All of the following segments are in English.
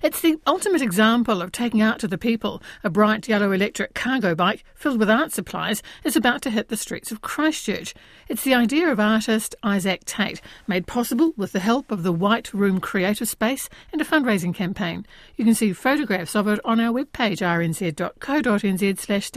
It's the ultimate example of taking art to the people. A bright yellow electric cargo bike filled with art supplies is about to hit the streets of Christchurch. It's the idea of artist Isaac Tait, made possible with the help of the White Room Creative Space and a fundraising campaign. You can see photographs of it on our webpage rnz.co.nz slash.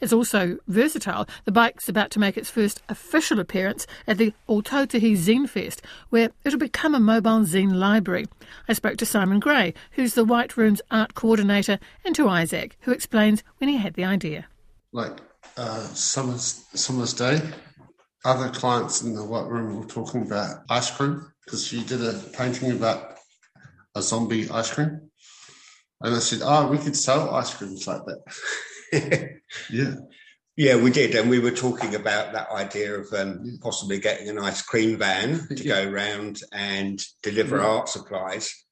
It's also versatile. The bike's about to make its first official appearance at the Ōtautahi Zine Fest, where it'll become a mobile zine library. I spoke to Simon Gray, who's the White Room's art coordinator, and to Isaac, who explains when he had the idea. Like uh, summer's, summer's day, other clients in the White Room were talking about ice cream because she did a painting about a zombie ice cream. And I said, oh, we could sell ice creams like that. yeah. Yeah, we did, and we were talking about that idea of um, possibly getting an ice cream van to yeah. go around and deliver yeah. art supplies.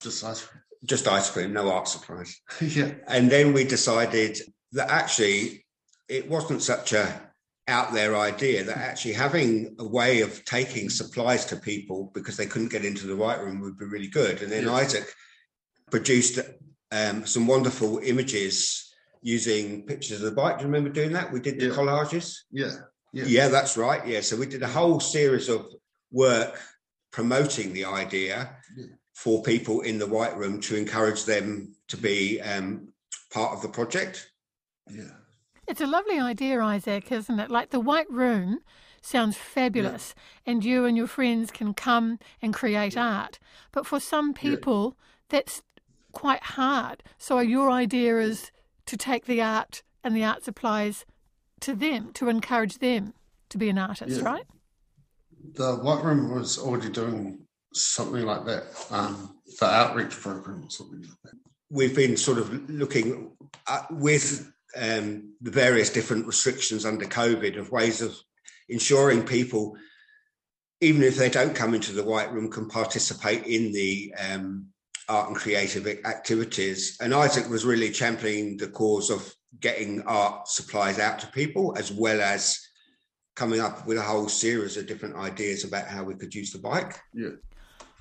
Just ice cream. Just ice cream, no art supplies. yeah. And then we decided that actually it wasn't such a out there idea that actually having a way of taking supplies to people because they couldn't get into the white room would be really good. And then yeah. Isaac produced um, some wonderful images using pictures of the bike. Do you remember doing that? We did the yeah. collages. Yeah. yeah. Yeah, that's right. Yeah. So we did a whole series of work promoting the idea yeah. for people in the White Room to encourage them to be um, part of the project. Yeah. It's a lovely idea, Isaac, isn't it? Like the White Room sounds fabulous, yeah. and you and your friends can come and create art. But for some people, that's quite hard. So your idea is to take the art and the art supplies to them, to encourage them to be an artist, yeah. right? The White Room was already doing something like that, um, the outreach program, something like that. We've been sort of looking at, with um, the various different restrictions under COVID of ways of ensuring people, even if they don't come into the White Room, can participate in the um, art and creative activities. And Isaac was really championing the cause of getting art supplies out to people, as well as coming up with a whole series of different ideas about how we could use the bike. Yeah.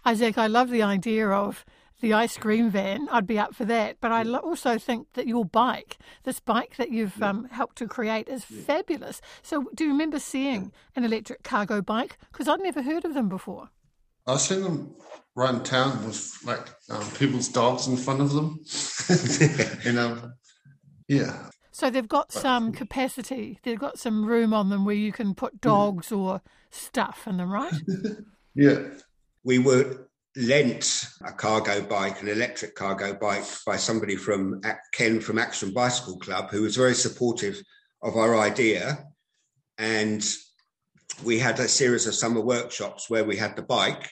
Isaac, I love the idea of the ice cream van. I'd be up for that. But I also think that your bike, this bike that you've yeah. um, helped to create, is yeah. fabulous. So, do you remember seeing an electric cargo bike? Because I'd never heard of them before. I've seen them run town with like um, people's dogs in front of them. you know, yeah. So they've got some capacity. They've got some room on them where you can put dogs yeah. or stuff in them, right? yeah. We were lent a cargo bike, an electric cargo bike, by somebody from Ken from Action Bicycle Club, who was very supportive of our idea. And we had a series of summer workshops where we had the bike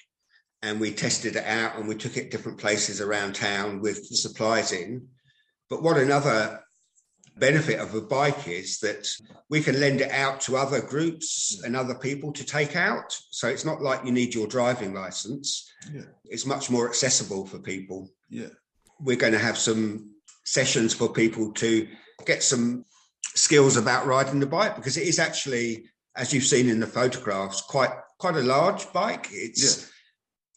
and we tested it out and we took it different places around town with the supplies in. But what another benefit of a bike is that we can lend it out to other groups and other people to take out. So it's not like you need your driving license. Yeah. It's much more accessible for people. Yeah. We're going to have some sessions for people to get some skills about riding the bike because it is actually, as you've seen in the photographs, quite quite a large bike. It's yeah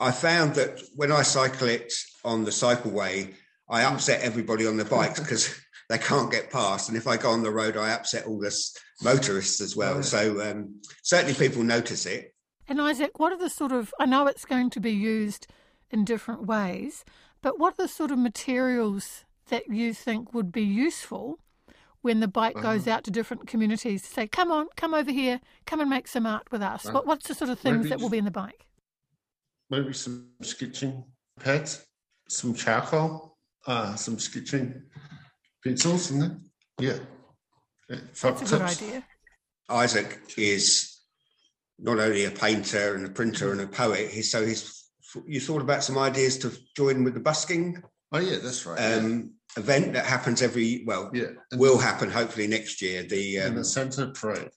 I found that when I cycle it on the cycleway, I upset everybody on the bikes because they can't get past. And if I go on the road, I upset all the motorists as well. So um, certainly people notice it. And Isaac, what are the sort of, I know it's going to be used in different ways, but what are the sort of materials that you think would be useful when the bike goes uh-huh. out to different communities to say, come on, come over here, come and make some art with us? Uh, what, what's the sort of things that will be in the bike? maybe some sketching pads, some charcoal, uh, some sketching pencils, and that. Yeah. That's a tips. good idea. Isaac is not only a painter and a printer and a poet. He's so he's. You thought about some ideas to join with the busking. Oh yeah, that's right. Um, yeah. Event that happens every well, yeah, will happen hopefully next year. The um, the Santa Parade.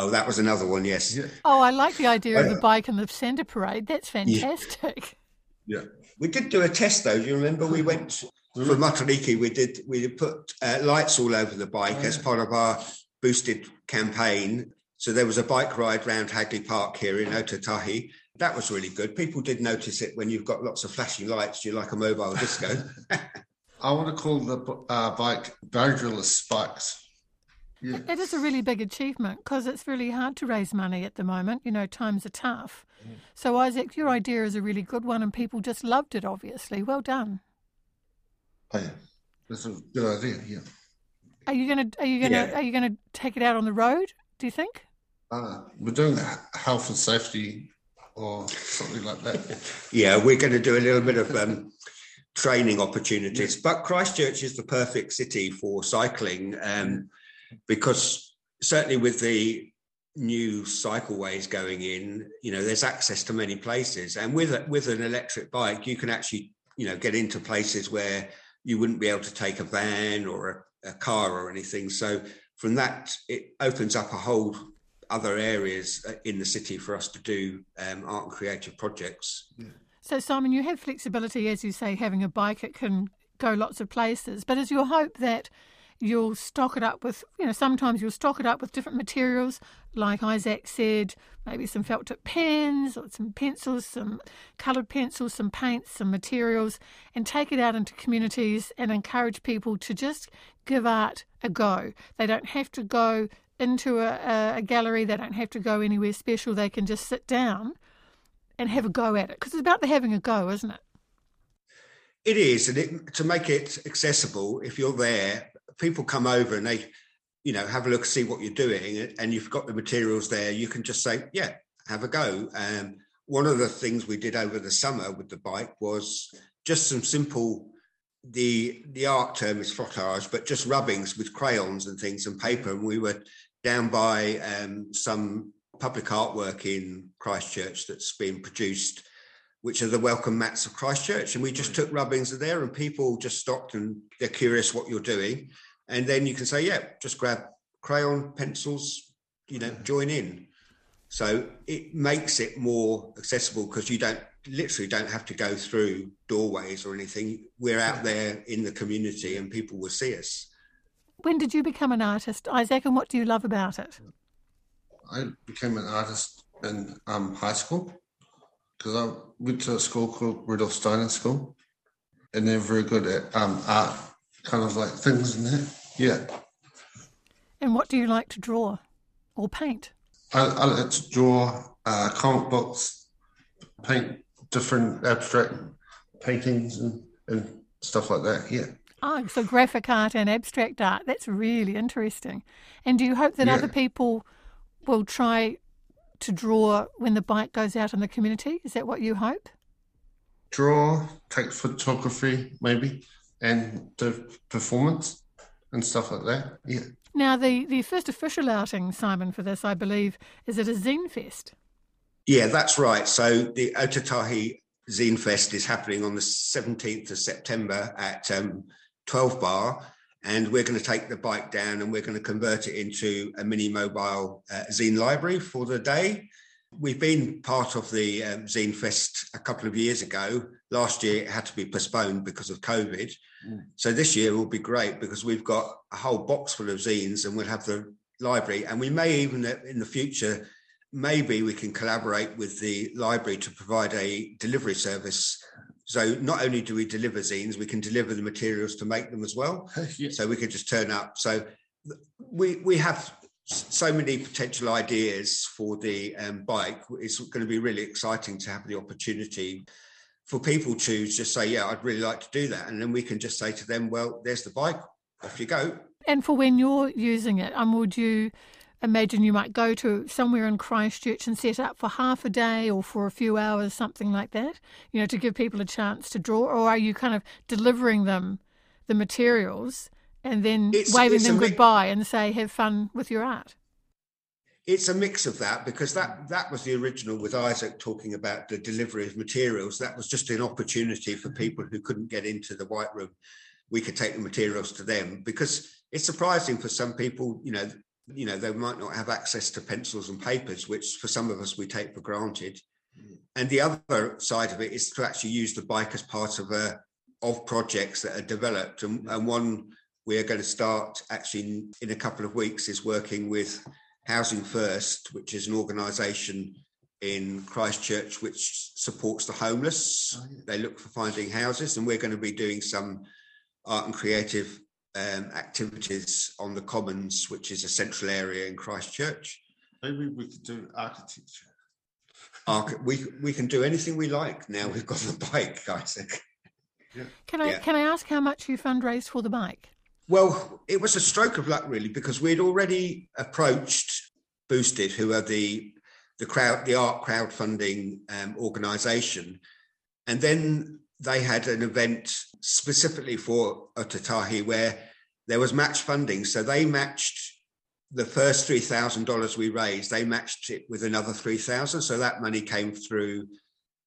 Oh, that was another one. Yes. Yeah. Oh, I like the idea of the bike and the Santa parade. That's fantastic. Yeah. We did do a test though. Do you remember? We went for Matariki. We did. We put uh, lights all over the bike oh, as part of our boosted campaign. So there was a bike ride round Hagley Park here in Ōtautahi. that was really good. People did notice it when you've got lots of flashing lights. You're like a mobile disco. I want to call the uh, bike boundaryless spikes. Yeah. It is a really big achievement because it's really hard to raise money at the moment. You know, times are tough. Mm. So, Isaac, your idea is a really good one, and people just loved it. Obviously, well done. Oh yeah, that's a good idea. Yeah. Are you gonna Are you gonna yeah. Are you gonna take it out on the road? Do you think? Uh, we're doing health and safety or something like that. yeah, we're going to do a little bit of um, training opportunities. Yeah. But Christchurch is the perfect city for cycling um, because certainly with the new cycleways going in, you know, there's access to many places, and with with an electric bike, you can actually, you know, get into places where you wouldn't be able to take a van or a, a car or anything. So from that, it opens up a whole other areas uh, in the city for us to do um, art and creative projects. Yeah. So, Simon, you have flexibility, as you say, having a bike, it can go lots of places. But is your hope that you'll stock it up with, you know, sometimes you'll stock it up with different materials, like Isaac said, maybe some felt tip pens or some pencils, some coloured pencils, some paints, some materials, and take it out into communities and encourage people to just give art a go. They don't have to go into a, a gallery, they don't have to go anywhere special, they can just sit down and have a go at it because it's about the having a go, isn't it? It is, and it, to make it accessible, if you're there, people come over and they, you know, have a look, see what you're doing, and you've got the materials there. You can just say, "Yeah, have a go." Um, one of the things we did over the summer with the bike was just some simple. The the art term is frottage, but just rubbings with crayons and things and paper, and we were down by um, some public artwork in Christchurch that's been produced, which are the welcome mats of Christchurch. And we just took rubbings of there and people just stopped and they're curious what you're doing. And then you can say, yeah, just grab crayon, pencils, you know, join in. So it makes it more accessible because you don't literally don't have to go through doorways or anything. We're out there in the community and people will see us. When did you become an artist, Isaac, and what do you love about it? I became an artist in um, high school because I went to a school called Rudolf Steiner School, and they're very good at um, art, kind of like things in there. Yeah. And what do you like to draw or paint? I, I like to draw uh, comic books, paint different abstract paintings and, and stuff like that. Yeah. Oh, so graphic art and abstract art. That's really interesting. And do you hope that yeah. other people will try to draw when the bike goes out in the community? Is that what you hope? Draw, take photography, maybe, and do performance and stuff like that. Yeah. Now, the, the first official outing, Simon, for this, I believe, is at a Zine Fest. Yeah, that's right. So the Ōtautahi Zine Fest is happening on the 17th of September at um, 12 Bar and we're going to take the bike down and we're going to convert it into a mini mobile uh, zine library for the day. We've been part of the um, Zine Fest a couple of years ago. Last year it had to be postponed because of COVID. Mm. So this year will be great because we've got a whole box full of zines and we'll have the library. And we may even uh, in the future, maybe we can collaborate with the library to provide a delivery service so not only do we deliver zines, we can deliver the materials to make them as well. yeah. So we could just turn up. So we we have so many potential ideas for the um, bike. It's going to be really exciting to have the opportunity for people to just say, "Yeah, I'd really like to do that," and then we can just say to them, "Well, there's the bike. Off you go." And for when you're using it, um, would you imagine you might go to somewhere in Christchurch and set up for half a day or for a few hours, something like that, you know, to give people a chance to draw? Or are you kind of delivering them the materials and then it's, waving it's them goodbye and say, have fun with your art? It's a mix of that because that that was the original with Isaac talking about the delivery of materials. That was just an opportunity for mm-hmm. people who couldn't get into the white room. We could take the materials to them because it's surprising for some people, you know, you know they might not have access to pencils and papers which for some of us we take for granted mm. and the other side of it is to actually use the bike as part of a of projects that are developed and, and one we are going to start actually in, a couple of weeks is working with housing first which is an organization in Christchurch, which supports the homeless. Oh, yeah. They look for finding houses, and we're going to be doing some art and creative um, activities on the Commons, which is a central area in Christchurch. Maybe we could do architecture. Arch- we we can do anything we like now. We've got the bike, Isaac. Yeah. Can I yeah. can I ask how much you fundraised for the bike? Well, it was a stroke of luck, really, because we'd already approached Boosted, who are the the crowd, the art crowdfunding um, organisation, and then they had an event specifically for Ōtautahi where there was match funding. So they matched the first three thousand dollars we raised. They matched it with another three thousand. So that money came through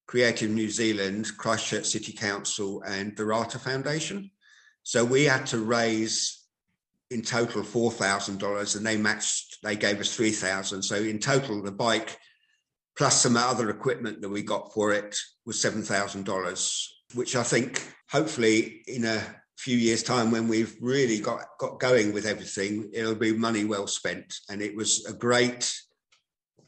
Creative New Zealand, Christchurch City Council, and the Rata Foundation. So we had to raise in total four thousand dollars, and they matched. They gave us three thousand. So in total, the bike plus some other equipment that we got for it was seven thousand dollars, which I think hopefully in a few years' time, when we've really got got going with everything, it'll be money well spent. And it was a great.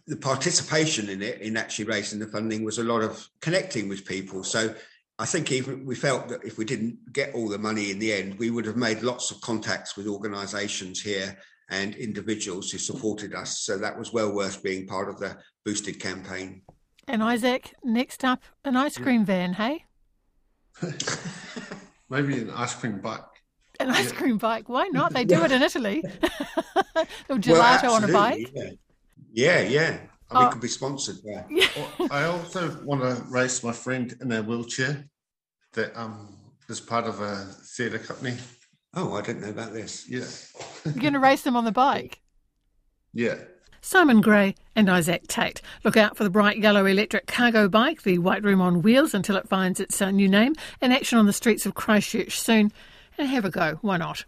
The participation in it, in actually raising the funding, was a lot of connecting with people. So I think even we felt that if we didn't get all the money in the end, we would have made lots of contacts with organisations here and individuals who supported us. So that was well worth being part of the boosted campaign. And Isaac, next up, an ice cream van, hey? Maybe an ice cream bike. An ice yeah. cream bike? Why not? They do it in Italy. or gelato well, on a bike. Yeah, yeah. yeah. Oh. We could be sponsored. Yeah. well, I also want to race my friend in a wheelchair that um, is part of a theatre company. Oh, I didn't know about this. Yeah. You're going to race them on the bike? Yeah. Simon Gray and Isaac Tait. Look out for the bright yellow electric cargo bike, the White Room on wheels until it finds its uh, new name, in action on the streets of Christchurch soon. And have a go, why not?